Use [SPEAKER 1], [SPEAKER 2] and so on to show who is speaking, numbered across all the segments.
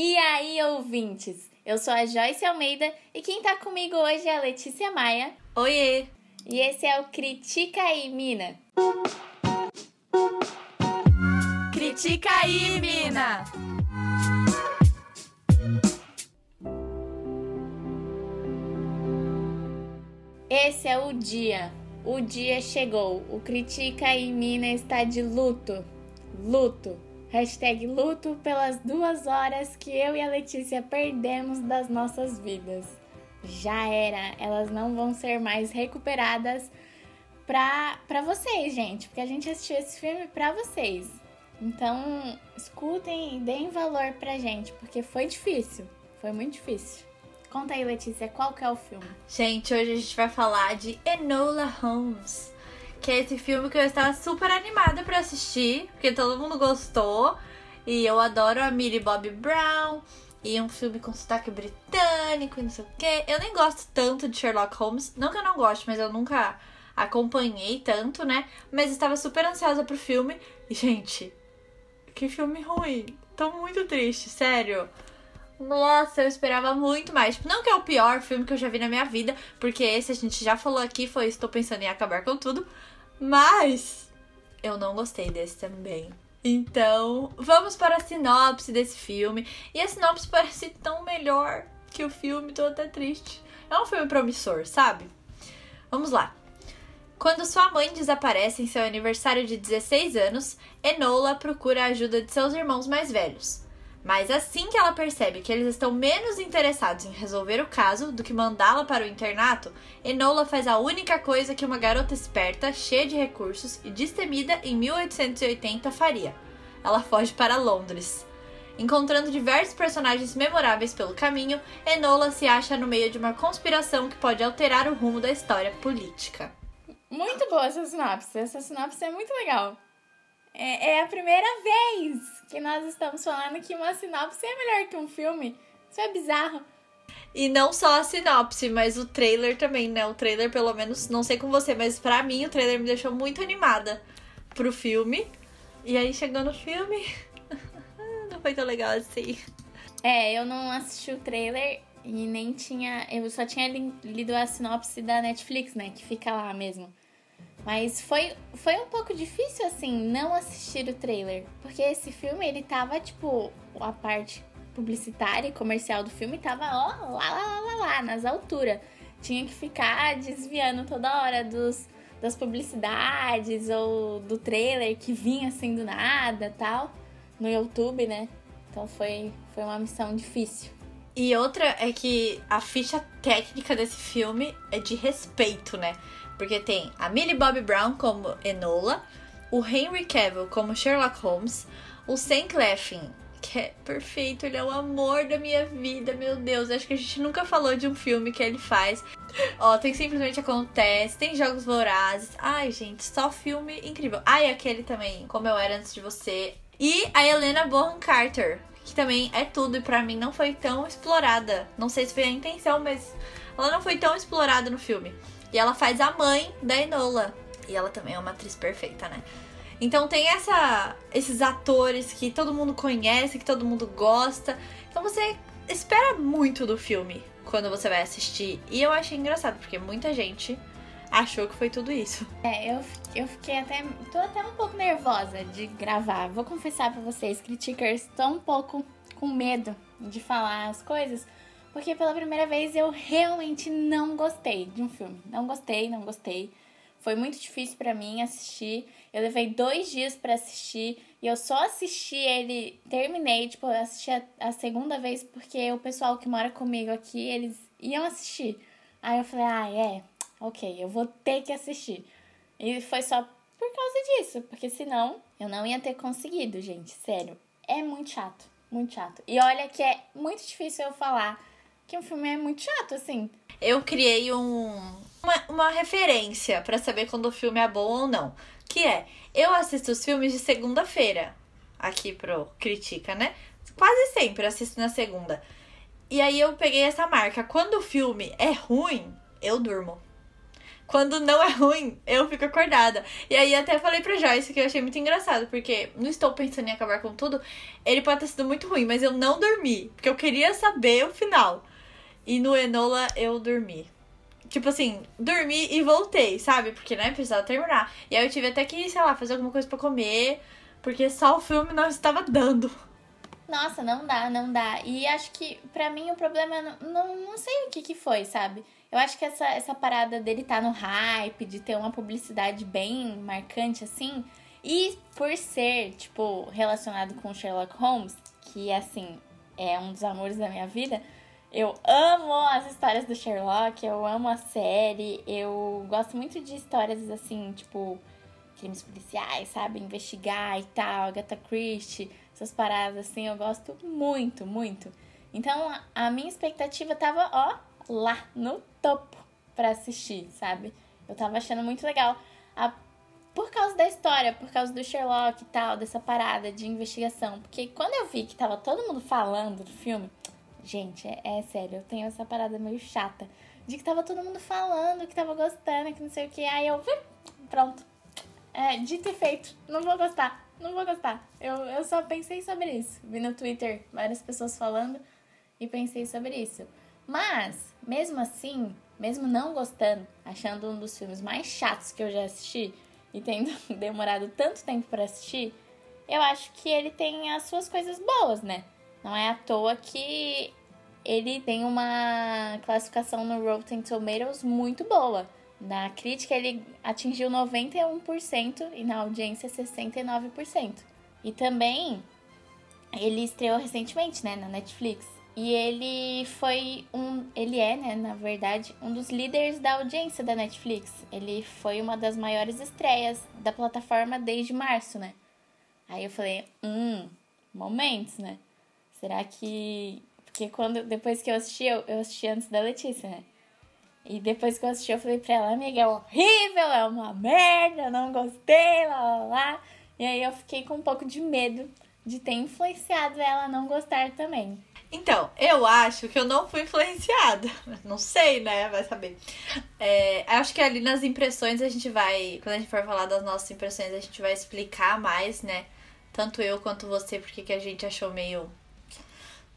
[SPEAKER 1] E aí, ouvintes? Eu sou a Joyce Almeida e quem tá comigo hoje é a Letícia Maia.
[SPEAKER 2] Oiê!
[SPEAKER 1] E esse é o Critica aí, Mina.
[SPEAKER 2] Critica aí, Mina!
[SPEAKER 1] Esse é o dia. O dia chegou. O Critica aí, Mina está de luto. Luto. Hashtag luto pelas duas horas que eu e a Letícia perdemos das nossas vidas. Já era, elas não vão ser mais recuperadas pra, pra vocês, gente, porque a gente assistiu esse filme pra vocês. Então, escutem e deem valor pra gente, porque foi difícil, foi muito difícil. Conta aí, Letícia, qual que é o filme?
[SPEAKER 2] Gente, hoje a gente vai falar de Enola Holmes que é esse filme que eu estava super animada para assistir, porque todo mundo gostou. E eu adoro a Millie Bobby Brown. E é um filme com sotaque britânico e não sei o quê. Eu nem gosto tanto de Sherlock Holmes. Não que eu não goste, mas eu nunca acompanhei tanto, né? Mas estava super ansiosa pro filme. E, gente, que filme ruim. Tô muito triste, sério. Nossa, eu esperava muito mais. Tipo, não que é o pior filme que eu já vi na minha vida, porque esse a gente já falou aqui, foi Estou Pensando em Acabar com Tudo. Mas eu não gostei desse também. Então, vamos para a sinopse desse filme. E a sinopse parece tão melhor que o filme, tô até triste. É um filme promissor, sabe? Vamos lá. Quando sua mãe desaparece em seu aniversário de 16 anos, Enola procura a ajuda de seus irmãos mais velhos. Mas assim que ela percebe que eles estão menos interessados em resolver o caso do que mandá-la para o internato, Enola faz a única coisa que uma garota esperta, cheia de recursos e destemida em 1880 faria. Ela foge para Londres. Encontrando diversos personagens memoráveis pelo caminho, Enola se acha no meio de uma conspiração que pode alterar o rumo da história política.
[SPEAKER 1] Muito boa essa sinopse. Essa sinopse é muito legal. É, é a primeira vez que nós estamos falando que uma sinopse é melhor que um filme. Isso é bizarro.
[SPEAKER 2] E não só a sinopse, mas o trailer também, né? O trailer, pelo menos, não sei com você, mas pra mim o trailer me deixou muito animada pro filme. E aí chegou no filme, não foi tão legal assim.
[SPEAKER 1] É, eu não assisti o trailer e nem tinha. Eu só tinha lido a sinopse da Netflix, né? Que fica lá mesmo. Mas foi, foi um pouco difícil, assim, não assistir o trailer. Porque esse filme, ele tava, tipo, a parte publicitária e comercial do filme tava, ó, lá, lá, lá, lá, nas alturas. Tinha que ficar desviando toda hora dos, das publicidades ou do trailer que vinha assim do nada tal. No YouTube, né? Então foi, foi uma missão difícil.
[SPEAKER 2] E outra é que a ficha técnica desse filme é de respeito, né? Porque tem a Millie Bobby Brown como Enola, o Henry Cavill como Sherlock Holmes, o Sam Claflin, que é perfeito, ele é o amor da minha vida, meu Deus. Acho que a gente nunca falou de um filme que ele faz. Ó, tem Simplesmente Acontece, tem Jogos Vorazes. Ai, gente, só filme incrível. Ai, aquele também, Como Eu Era Antes de Você. E a Helena Bonham Carter, que também é tudo e para mim não foi tão explorada. Não sei se foi a intenção, mas ela não foi tão explorada no filme. E ela faz a mãe da Enola. E ela também é uma atriz perfeita, né? Então tem essa, esses atores que todo mundo conhece, que todo mundo gosta. Então você espera muito do filme quando você vai assistir. E eu achei engraçado, porque muita gente achou que foi tudo isso.
[SPEAKER 1] É, eu, eu fiquei até. tô até um pouco nervosa de gravar. Vou confessar pra vocês, criticers, tô um pouco com medo de falar as coisas. Porque pela primeira vez eu realmente não gostei de um filme. Não gostei, não gostei. Foi muito difícil para mim assistir. Eu levei dois dias para assistir e eu só assisti ele, terminei, tipo, eu assisti a, a, segunda vez porque o pessoal que mora comigo aqui, eles iam assistir. Aí eu falei, ah, é, ok, eu vou ter que assistir. E foi só por causa disso, porque senão eu não ia ter conseguido, gente, sério. É muito chato, muito chato. E olha que é muito difícil eu falar que o filme é muito chato, assim.
[SPEAKER 2] Eu criei um, uma, uma referência para saber quando o filme é bom ou não. Que é, eu assisto os filmes de segunda-feira. Aqui pro Critica, né? Quase sempre assisto na segunda. E aí eu peguei essa marca. Quando o filme é ruim, eu durmo. quando não é ruim, eu fico acordada. E aí até falei pra Joyce que eu achei muito engraçado, porque não estou pensando em acabar com tudo. Ele pode ter sido muito ruim, mas eu não dormi, porque eu queria saber o final. E no Enola eu dormi. Tipo assim, dormi e voltei, sabe? Porque, né, precisava terminar. E aí eu tive até que, sei lá, fazer alguma coisa para comer, porque só o filme não estava dando.
[SPEAKER 1] Nossa, não dá, não dá. E acho que, para mim, o problema, não, não, não sei o que que foi, sabe? Eu acho que essa, essa parada dele tá no hype, de ter uma publicidade bem marcante, assim, e por ser, tipo, relacionado com Sherlock Holmes, que, assim, é um dos amores da minha vida, eu amo as histórias do Sherlock, eu amo a série, eu gosto muito de histórias, assim, tipo, crimes policiais, sabe? Investigar e tal, Agatha Christie, essas paradas, assim, eu gosto muito, muito. Então, a minha expectativa tava, ó, lá no topo para assistir, sabe? Eu tava achando muito legal. A, por causa da história, por causa do Sherlock e tal, dessa parada de investigação. Porque quando eu vi que tava todo mundo falando do filme, gente, é, é sério, eu tenho essa parada meio chata. De que tava todo mundo falando, que tava gostando, que não sei o que. Aí eu, pronto. É, dito e feito. Não vou gostar. Não vou gostar. Eu, eu só pensei sobre isso. Vi no Twitter várias pessoas falando e pensei sobre isso. Mas, mesmo assim, mesmo não gostando, achando um dos filmes mais chatos que eu já assisti e tendo demorado tanto tempo para assistir, eu acho que ele tem as suas coisas boas, né? Não é à toa que ele tem uma classificação no Rotten Tomatoes muito boa. Na crítica ele atingiu 91% e na audiência 69%. E também ele estreou recentemente, né, na Netflix. E ele foi um. Ele é, né, na verdade, um dos líderes da audiência da Netflix. Ele foi uma das maiores estreias da plataforma desde março, né? Aí eu falei, hum, momentos, né? Será que. Porque quando. Depois que eu assisti, eu, eu assisti antes da Letícia, né? E depois que eu assisti, eu falei pra ela, amiga, é horrível, é uma merda, não gostei, lá, lá, lá. E aí eu fiquei com um pouco de medo de ter influenciado ela a não gostar também.
[SPEAKER 2] Então, eu acho que eu não fui influenciada. Não sei, né? Vai saber. É, acho que ali nas impressões a gente vai. Quando a gente for falar das nossas impressões, a gente vai explicar mais, né? Tanto eu quanto você, porque que a gente achou meio.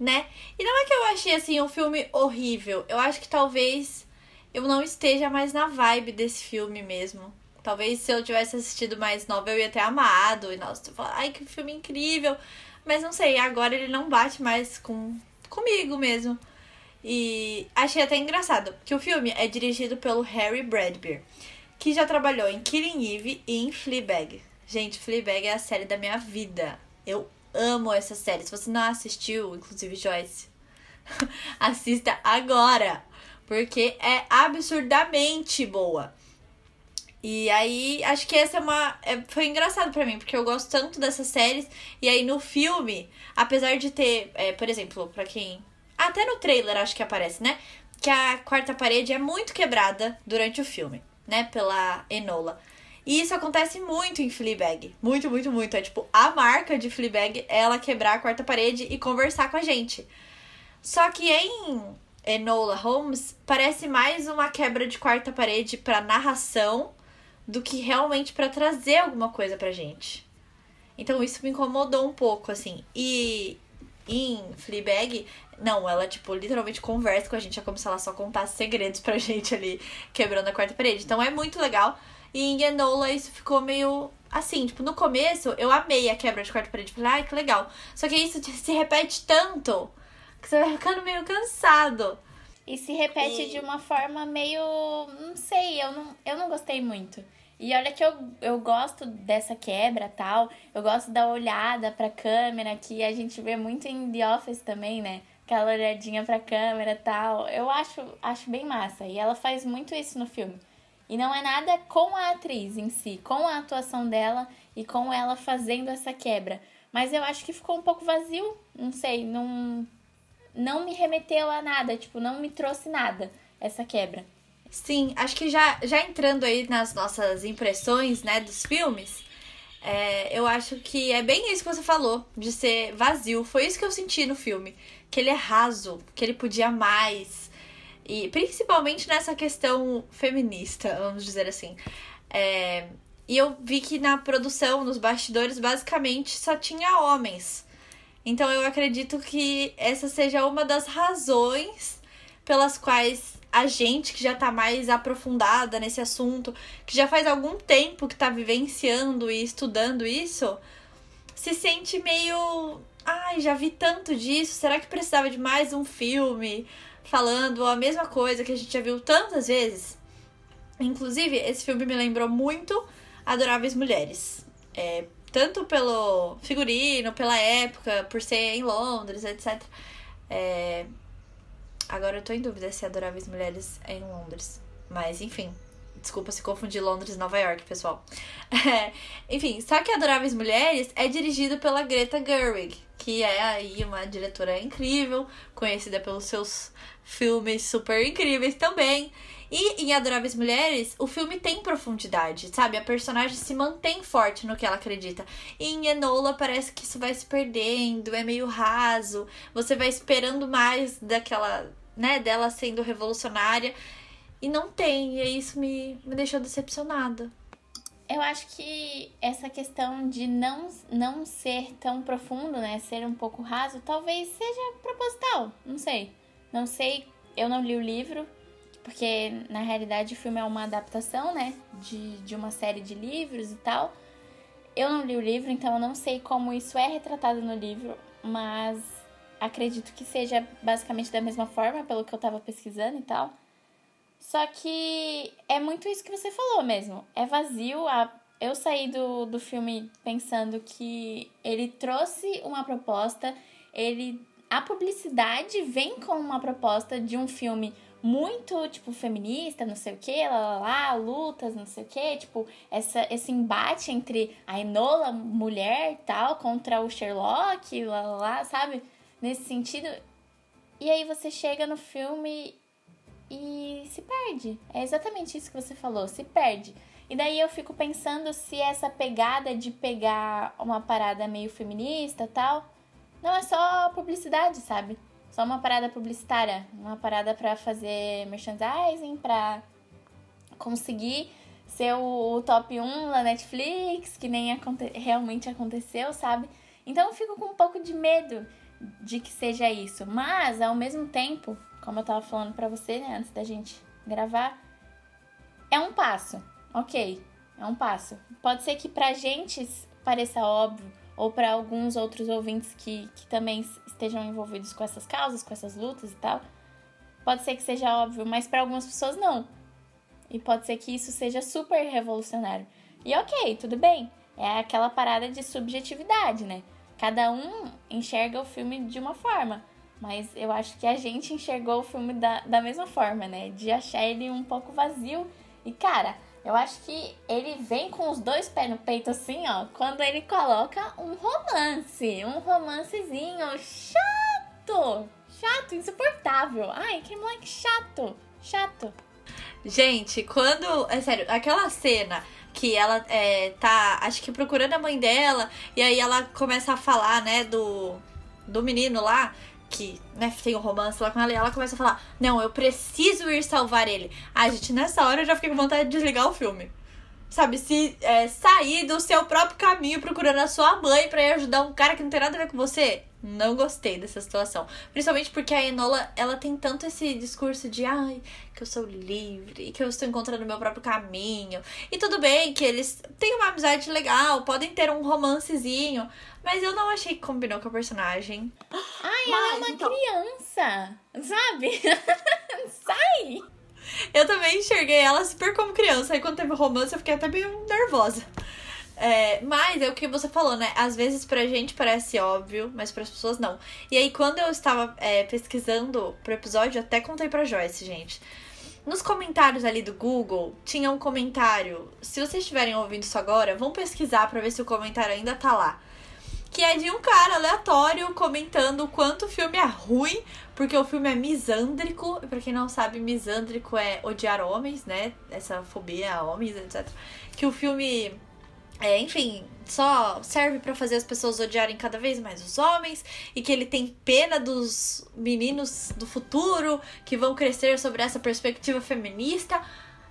[SPEAKER 2] Né? E não é que eu achei assim um filme horrível. Eu acho que talvez eu não esteja mais na vibe desse filme mesmo. Talvez se eu tivesse assistido mais nova eu ia ter amado. E nossa, falar, ai que filme incrível. Mas não sei, agora ele não bate mais com comigo mesmo. E achei até engraçado que o filme é dirigido pelo Harry Bradbeer, que já trabalhou em Killing Eve e em Fleabag. Gente, Fleabag é a série da minha vida. Eu amo essa série. Se você não assistiu, inclusive Joyce, assista agora, porque é absurdamente boa. E aí, acho que essa é uma. É, foi engraçado para mim, porque eu gosto tanto dessas séries. E aí, no filme, apesar de ter, é, por exemplo, para quem. Até no trailer acho que aparece, né? Que a quarta parede é muito quebrada durante o filme, né? Pela Enola. E isso acontece muito em Fleabag. Muito, muito, muito. É tipo, a marca de Fleabag é ela quebrar a quarta parede e conversar com a gente. Só que em Enola Holmes, parece mais uma quebra de quarta parede pra narração do que realmente para trazer alguma coisa pra gente. Então isso me incomodou um pouco, assim. E em Fleabag, não, ela, tipo, literalmente conversa com a gente. É como se ela só contasse segredos pra gente ali, quebrando a quarta parede. Então é muito legal. E em Enola isso ficou meio assim, tipo, no começo eu amei a quebra de quarta parede. Falei, ai, que legal. Só que isso se repete tanto que você vai ficando meio cansado.
[SPEAKER 1] E se repete e... de uma forma meio. Não sei, eu não, eu não gostei muito. E olha que eu, eu gosto dessa quebra tal. Eu gosto da olhada pra câmera, que a gente vê muito em The Office também, né? Aquela olhadinha pra câmera tal. Eu acho, acho bem massa. E ela faz muito isso no filme. E não é nada com a atriz em si, com a atuação dela e com ela fazendo essa quebra. Mas eu acho que ficou um pouco vazio, não sei, não não me remeteu a nada, tipo, não me trouxe nada essa quebra.
[SPEAKER 2] Sim, acho que já, já entrando aí nas nossas impressões, né, dos filmes, é, eu acho que é bem isso que você falou, de ser vazio. Foi isso que eu senti no filme. Que ele é raso, que ele podia mais. E principalmente nessa questão feminista, vamos dizer assim. É, e eu vi que na produção, nos bastidores, basicamente só tinha homens. Então eu acredito que essa seja uma das razões pelas quais a gente que já tá mais aprofundada nesse assunto, que já faz algum tempo que tá vivenciando e estudando isso, se sente meio. Ai, já vi tanto disso, será que precisava de mais um filme falando a mesma coisa que a gente já viu tantas vezes? Inclusive, esse filme me lembrou muito Adoráveis Mulheres. É, tanto pelo figurino, pela época, por ser em Londres, etc. É... Agora eu tô em dúvida se Adoráveis Mulheres é em Londres. Mas, enfim. Desculpa se confundir Londres e Nova York, pessoal. É, enfim, só que Adoráveis Mulheres é dirigido pela Greta Gerwig, que é aí uma diretora incrível, conhecida pelos seus filmes super incríveis também. E em Adoráveis Mulheres, o filme tem profundidade, sabe? A personagem se mantém forte no que ela acredita. E em Enola parece que isso vai se perdendo, é meio raso. Você vai esperando mais daquela, né, dela sendo revolucionária. E não tem, e isso me, me deixou decepcionada.
[SPEAKER 1] Eu acho que essa questão de não, não ser tão profundo, né? Ser um pouco raso, talvez seja proposital. Não sei. Não sei, eu não li o livro, porque na realidade o filme é uma adaptação, né? De, de uma série de livros e tal. Eu não li o livro, então eu não sei como isso é retratado no livro, mas acredito que seja basicamente da mesma forma, pelo que eu tava pesquisando e tal. Só que é muito isso que você falou mesmo. É vazio. A... Eu saí do, do filme pensando que ele trouxe uma proposta, ele. A publicidade vem com uma proposta de um filme muito, tipo, feminista, não sei o que, lá, lá, lá, lutas, não sei o que, tipo, essa, esse embate entre a Enola, mulher tal, contra o Sherlock, lá, lá, lá, sabe? Nesse sentido. E aí você chega no filme e se perde. É exatamente isso que você falou, se perde. E daí eu fico pensando se essa pegada de pegar uma parada meio feminista tal, não é só publicidade, sabe? Só uma parada publicitária, uma parada para fazer merchandising, para conseguir ser o, top 1 da Netflix, que nem aconte realmente aconteceu, sabe? Então eu fico com um pouco de medo de que seja isso. Mas, ao mesmo tempo, como eu tava falando pra você, né, antes da gente gravar, é um passo, ok? É um passo. Pode ser que pra gente pareça óbvio, ou para alguns outros ouvintes que, que também estejam envolvidos com essas causas, com essas lutas e tal. Pode ser que seja óbvio, mas para algumas pessoas não. E pode ser que isso seja super revolucionário. E ok, tudo bem. É aquela parada de subjetividade, né? Cada um enxerga o filme de uma forma. Mas eu acho que a gente enxergou o filme da, da mesma forma, né? De achar ele um pouco vazio. E, cara, eu acho que ele vem com os dois pés no peito assim, ó, quando ele coloca um romance, um romancezinho chato, chato, insuportável. Ai, que moleque chato, chato.
[SPEAKER 2] Gente, quando, é sério, aquela cena que ela é, tá, acho que procurando a mãe dela, e aí ela começa a falar, né, do do menino lá, que né, tem um romance lá com ela e ela começa a falar: Não, eu preciso ir salvar ele. Ai, gente, nessa hora eu já fiquei com vontade de desligar o filme. Sabe, se é, sair do seu próprio caminho procurando a sua mãe para ir ajudar um cara que não tem nada a ver com você, não gostei dessa situação. Principalmente porque a Enola, ela tem tanto esse discurso de ai, que eu sou livre, que eu estou encontrando o meu próprio caminho. E tudo bem que eles têm uma amizade legal, podem ter um romancezinho, mas eu não achei que combinou com a personagem.
[SPEAKER 1] Ai, mas, ela é uma então... criança, sabe? Sai!
[SPEAKER 2] Eu também enxerguei ela super como criança. Aí quando teve romance, eu fiquei até meio nervosa. É, mas é o que você falou, né? Às vezes pra gente parece óbvio, mas para as pessoas não. E aí, quando eu estava é, pesquisando pro episódio, eu até contei pra Joyce, gente. Nos comentários ali do Google, tinha um comentário. Se vocês estiverem ouvindo isso agora, vão pesquisar para ver se o comentário ainda tá lá. Que é de um cara aleatório comentando o quanto o filme é ruim, porque o filme é misândrico. E pra quem não sabe, misândrico é odiar homens, né? Essa fobia a homens, etc. Que o filme é, enfim, só serve para fazer as pessoas odiarem cada vez mais os homens e que ele tem pena dos meninos do futuro que vão crescer sobre essa perspectiva feminista.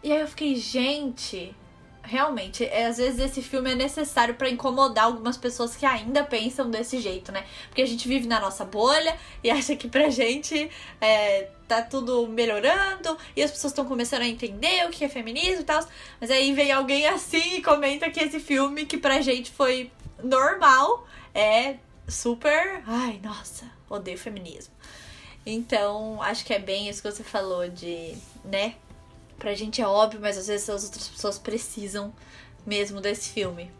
[SPEAKER 2] E aí eu fiquei, gente, realmente, é, às vezes esse filme é necessário para incomodar algumas pessoas que ainda pensam desse jeito, né? Porque a gente vive na nossa bolha e acha que pra gente é, tá tudo melhorando e as pessoas estão começando a entender o que é feminismo e tal. Mas aí vem alguém assim e comenta que esse filme, que pra gente foi normal, é super. Ai, nossa, odeio feminismo. Então, acho que é bem isso que você falou de, né? Pra gente é óbvio, mas às vezes as outras pessoas precisam mesmo desse filme.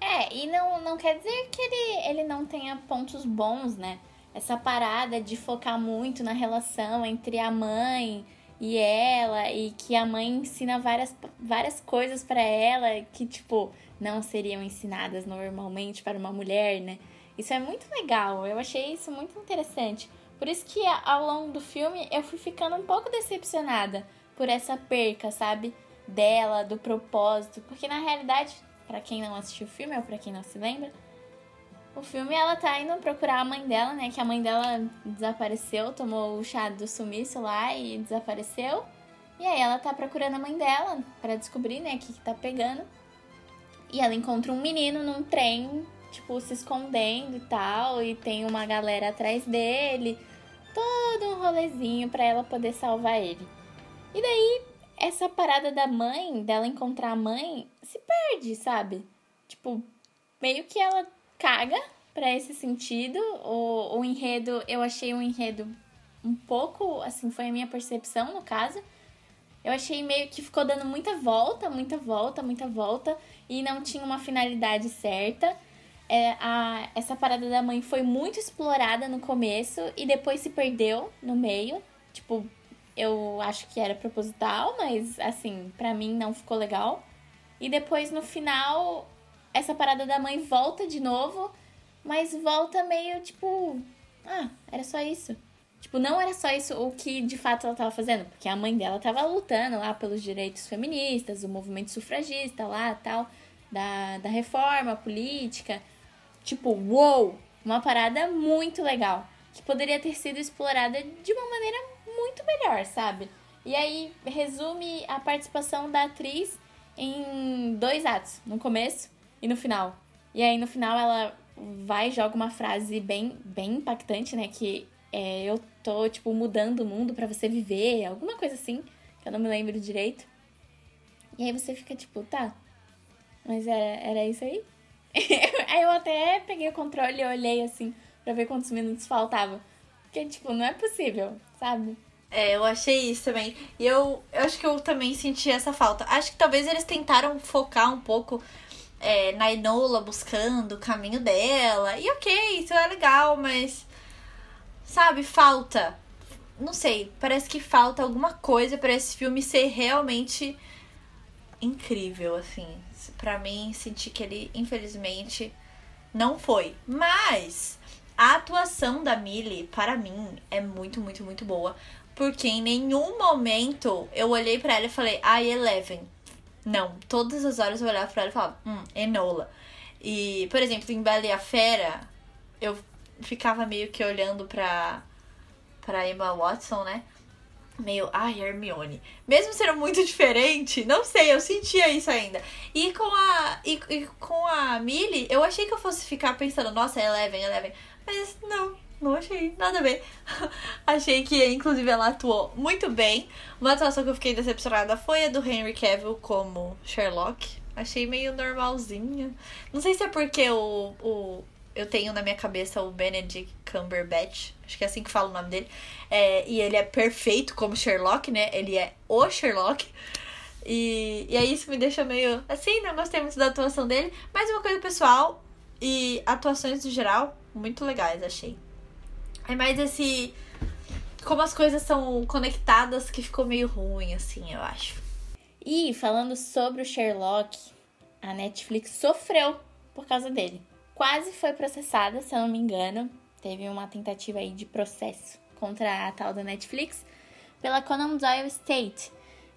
[SPEAKER 1] É, e não, não quer dizer que ele, ele não tenha pontos bons, né? Essa parada de focar muito na relação entre a mãe e ela, e que a mãe ensina várias, várias coisas para ela que, tipo, não seriam ensinadas normalmente para uma mulher, né? Isso é muito legal, eu achei isso muito interessante. Por isso que ao longo do filme eu fui ficando um pouco decepcionada por essa perca, sabe? Dela, do propósito. Porque na realidade, para quem não assistiu o filme ou para quem não se lembra, o filme ela tá indo procurar a mãe dela, né? Que a mãe dela desapareceu, tomou o chá do sumiço lá e desapareceu. E aí ela tá procurando a mãe dela para descobrir, né, o que, que tá pegando. E ela encontra um menino num trem, tipo, se escondendo e tal, e tem uma galera atrás dele. Todo um rolezinho para ela poder salvar ele. E daí, essa parada da mãe, dela encontrar a mãe, se perde, sabe? Tipo, meio que ela caga para esse sentido. O, o enredo, eu achei um enredo um pouco, assim, foi a minha percepção no caso. Eu achei meio que ficou dando muita volta, muita volta, muita volta, e não tinha uma finalidade certa. É, a, essa parada da mãe foi muito explorada no começo e depois se perdeu no meio. Tipo, eu acho que era proposital, mas assim, para mim não ficou legal. E depois no final, essa parada da mãe volta de novo, mas volta meio tipo, ah, era só isso. Tipo, não era só isso o que de fato ela tava fazendo, porque a mãe dela tava lutando lá pelos direitos feministas, o movimento sufragista lá, tal, da, da reforma política. Tipo, uou, uma parada muito legal, que poderia ter sido explorada de uma maneira muito melhor, sabe? E aí resume a participação da atriz em dois atos, no começo e no final. E aí no final ela vai e joga uma frase bem, bem impactante, né? Que é, eu tô, tipo, mudando o mundo para você viver, alguma coisa assim, que eu não me lembro direito. E aí você fica tipo, tá, mas era, era isso aí? aí eu até peguei o controle e olhei assim pra ver quantos minutos faltava. Porque, tipo, não é possível, sabe?
[SPEAKER 2] É, eu achei isso também. E eu, eu acho que eu também senti essa falta. Acho que talvez eles tentaram focar um pouco é, na Enola buscando o caminho dela. E ok, isso é legal, mas. Sabe, falta. Não sei, parece que falta alguma coisa para esse filme ser realmente incrível, assim. para mim, senti que ele, infelizmente, não foi. Mas a atuação da Millie, para mim, é muito, muito, muito boa. Porque em nenhum momento eu olhei para ela e falei, ah, Eleven. Não, todas as horas eu olhava pra ela e falava, hum, Enola. E, por exemplo, em Bela e a Fera, eu ficava meio que olhando pra, pra Emma Watson, né? Meio, ai, Hermione. Mesmo sendo muito diferente, não sei, eu sentia isso ainda. E com a, e, e com a Millie, eu achei que eu fosse ficar pensando, nossa, Eleven, Eleven. Mas não, não achei nada a ver. achei que, inclusive, ela atuou muito bem. Uma atuação que eu fiquei decepcionada foi a do Henry Cavill como Sherlock. Achei meio normalzinha. Não sei se é porque o, o, eu tenho na minha cabeça o Benedict Cumberbatch. Acho que é assim que fala o nome dele. É, e ele é perfeito como Sherlock, né? Ele é o Sherlock. E, e aí isso me deixa meio assim, não gostei muito da atuação dele. Mas uma coisa pessoal e atuações no geral, muito legais, achei. É mais esse. Como as coisas são conectadas que ficou meio ruim, assim, eu acho.
[SPEAKER 1] E falando sobre o Sherlock, a Netflix sofreu por causa dele. Quase foi processada, se eu não me engano. Teve uma tentativa aí de processo contra a tal da Netflix pela Conan Doyle State,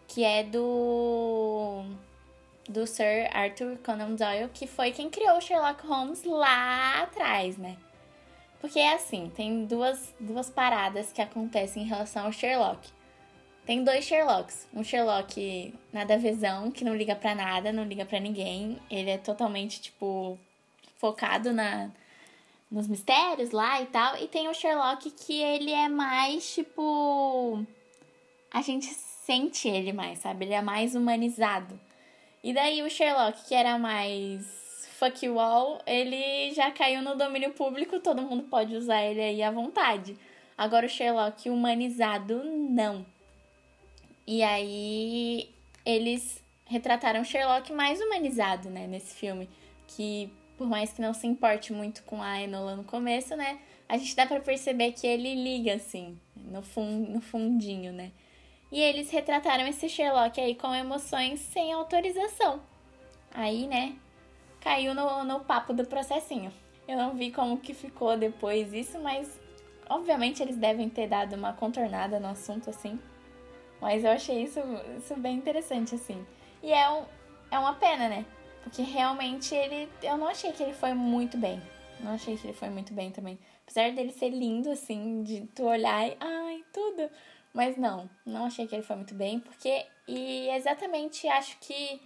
[SPEAKER 1] que é do do Sir Arthur Conan Doyle, que foi quem criou Sherlock Holmes lá atrás, né? Porque é assim, tem duas, duas paradas que acontecem em relação ao Sherlock. Tem dois Sherlocks. Um Sherlock nada vezão, que não liga pra nada, não liga pra ninguém. Ele é totalmente, tipo, focado na, nos mistérios lá e tal. E tem o Sherlock que ele é mais, tipo. A gente sente ele mais, sabe? Ele é mais humanizado. E daí o Sherlock, que era mais fuck you all, ele já caiu no domínio público, todo mundo pode usar ele aí à vontade. Agora o Sherlock humanizado, não. E aí eles retrataram Sherlock mais humanizado, né, nesse filme. Que por mais que não se importe muito com a Enola no começo, né, a gente dá para perceber que ele liga, assim, no, fun no fundinho, né. E eles retrataram esse Sherlock aí com emoções sem autorização. Aí, né, caiu no, no papo do processinho. Eu não vi como que ficou depois isso, mas obviamente eles devem ter dado uma contornada no assunto assim. Mas eu achei isso, isso bem interessante, assim. E é, um, é uma pena, né? Porque realmente ele. Eu não achei que ele foi muito bem. Não achei que ele foi muito bem também. Apesar dele ser lindo, assim, de tu olhar e. Ai, tudo. Mas não, não achei que ele foi muito bem, porque. E exatamente acho que,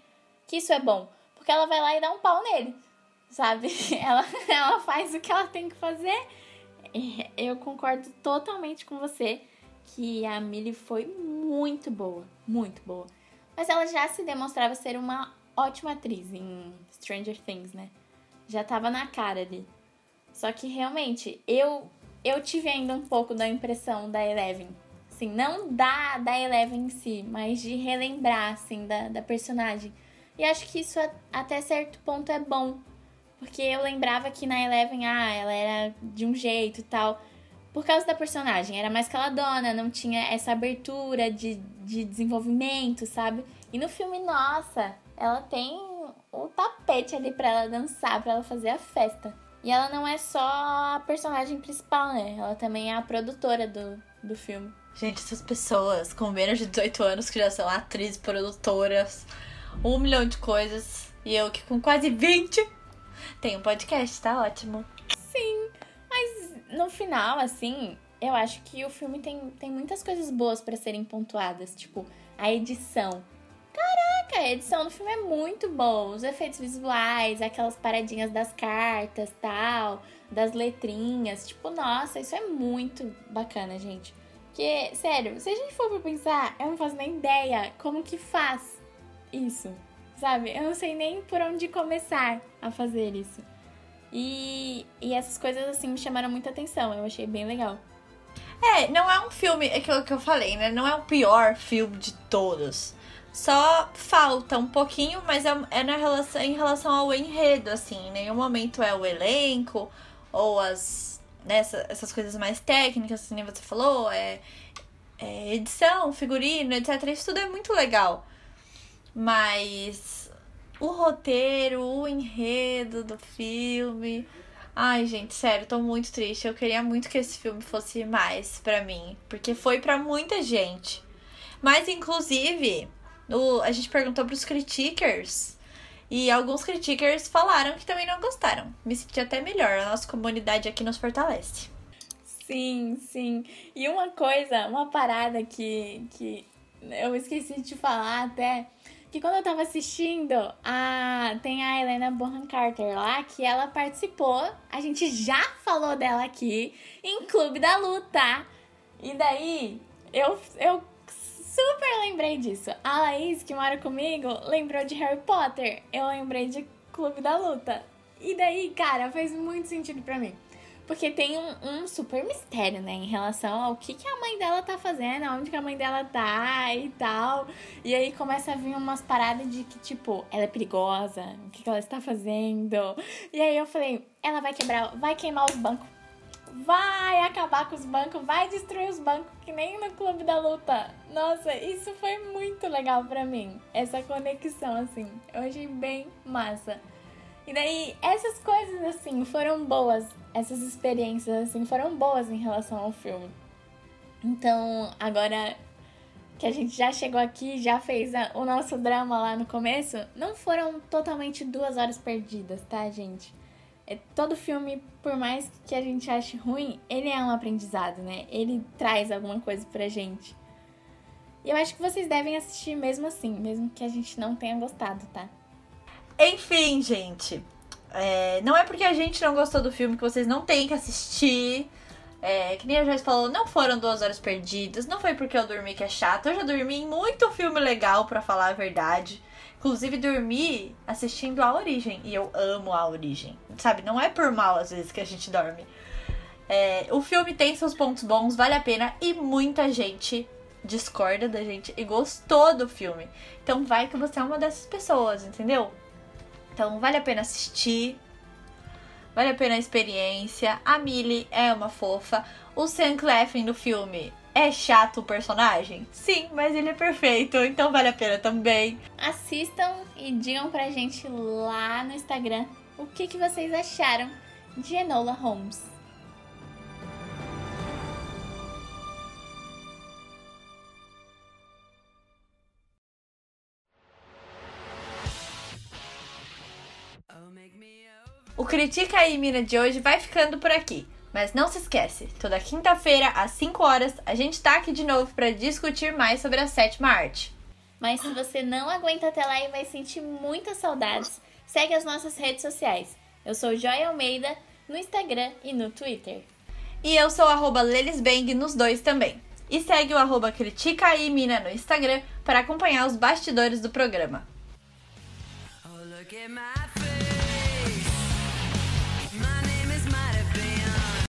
[SPEAKER 1] que isso é bom. Porque ela vai lá e dá um pau nele, sabe? Ela, ela faz o que ela tem que fazer. Eu concordo totalmente com você que a Millie foi muito boa, muito boa. Mas ela já se demonstrava ser uma ótima atriz em Stranger Things, né? Já tava na cara ali. Só que realmente, eu eu tive ainda um pouco da impressão da Eleven assim, não da, da Eleven em si, mas de relembrar, assim, da, da personagem. E acho que isso até certo ponto é bom. Porque eu lembrava que na Eleven, ah, ela era de um jeito e tal. Por causa da personagem, era mais caladona, não tinha essa abertura de, de desenvolvimento, sabe? E no filme, nossa, ela tem o tapete ali pra ela dançar, pra ela fazer a festa. E ela não é só a personagem principal, né? Ela também é a produtora do, do filme.
[SPEAKER 2] Gente, essas pessoas com menos de 18 anos que já são atrizes, produtoras, um milhão de coisas. E eu que com quase 20 tenho um podcast, tá ótimo.
[SPEAKER 1] Sim, mas no final, assim, eu acho que o filme tem, tem muitas coisas boas para serem pontuadas. Tipo, a edição. Caraca, a edição do filme é muito boa. Os efeitos visuais, aquelas paradinhas das cartas, tal, das letrinhas. Tipo, nossa, isso é muito bacana, gente. Porque, sério, se a gente for pra pensar, eu não faço nem ideia como que faz isso, sabe? Eu não sei nem por onde começar a fazer isso. E, e essas coisas, assim, me chamaram muita atenção. Eu achei bem legal.
[SPEAKER 2] É, não é um filme, é aquilo que eu falei, né? Não é o pior filme de todos. Só falta um pouquinho, mas é, é na relação, em relação ao enredo, assim. Em nenhum momento é o elenco ou as né, essas coisas mais técnicas, assim, você falou, é, é edição, figurino, etc. Isso tudo é muito legal. Mas o roteiro, o enredo do filme. Ai, gente, sério, tô muito triste. Eu queria muito que esse filme fosse mais para mim, porque foi para muita gente. Mas inclusive, o, a gente perguntou pros critikers e alguns critikers falaram que também não gostaram. Me senti até melhor, a nossa comunidade aqui nos fortalece.
[SPEAKER 1] Sim, sim. E uma coisa, uma parada que, que eu esqueci de falar até, que quando eu tava assistindo, a, tem a Helena Bonham Carter lá, que ela participou, a gente já falou dela aqui, em Clube da Luta. E daí, eu, eu super lembrei disso. A Laís, que mora comigo, lembrou de Harry Potter. Eu lembrei de Clube da Luta. E daí, cara, fez muito sentido para mim. Porque tem um, um, super mistério, né? Em relação ao que, que a mãe dela tá fazendo, aonde que a mãe dela tá e tal. E aí começa a vir umas paradas de que, tipo, ela é perigosa, o que, que ela está fazendo. E aí eu falei, ela vai quebrar, vai queimar os bancos vai acabar com os bancos, vai destruir os bancos, que nem no Clube da Luta. Nossa, isso foi muito legal pra mim, essa conexão, assim. Eu achei bem massa. E daí, essas coisas, assim, foram boas. Essas experiências, assim, foram boas em relação ao filme. Então, agora que a gente já chegou aqui, já fez a, o nosso drama lá no começo, não foram totalmente duas horas perdidas, tá, gente? É, todo filme, por mais que a gente ache ruim, ele é um aprendizado, né? Ele traz alguma coisa pra gente. E eu acho que vocês devem assistir mesmo assim, mesmo que a gente não tenha gostado, tá?
[SPEAKER 2] Enfim, gente. É, não é porque a gente não gostou do filme que vocês não têm que assistir. É, que nem a Joyce falou, não foram duas horas perdidas. Não foi porque eu dormi que é chato. Eu já dormi em muito filme legal, para falar a verdade. Inclusive, dormi assistindo A Origem. E eu amo A Origem. Sabe, não é por mal às vezes que a gente dorme. É, o filme tem seus pontos bons, vale a pena. E muita gente discorda da gente e gostou do filme. Então vai que você é uma dessas pessoas, entendeu? Então vale a pena assistir. Vale a pena a experiência. A Millie é uma fofa. O Sam Cleffin do filme é chato o personagem? Sim, mas ele é perfeito, então vale a pena também.
[SPEAKER 1] Assistam e digam pra gente lá no Instagram o que, que vocês acharam de Enola Holmes.
[SPEAKER 2] Critica aí Mina de hoje vai ficando por aqui. Mas não se esquece, toda quinta-feira às 5 horas a gente tá aqui de novo para discutir mais sobre a sétima arte.
[SPEAKER 1] Mas se você não aguenta até lá e vai sentir muitas saudades, segue as nossas redes sociais. Eu sou Joy Almeida no Instagram e no Twitter.
[SPEAKER 2] E eu sou arroba Lelisbang nos dois também. E segue o arroba Critica aí Mina no Instagram para acompanhar os bastidores do programa. Oh,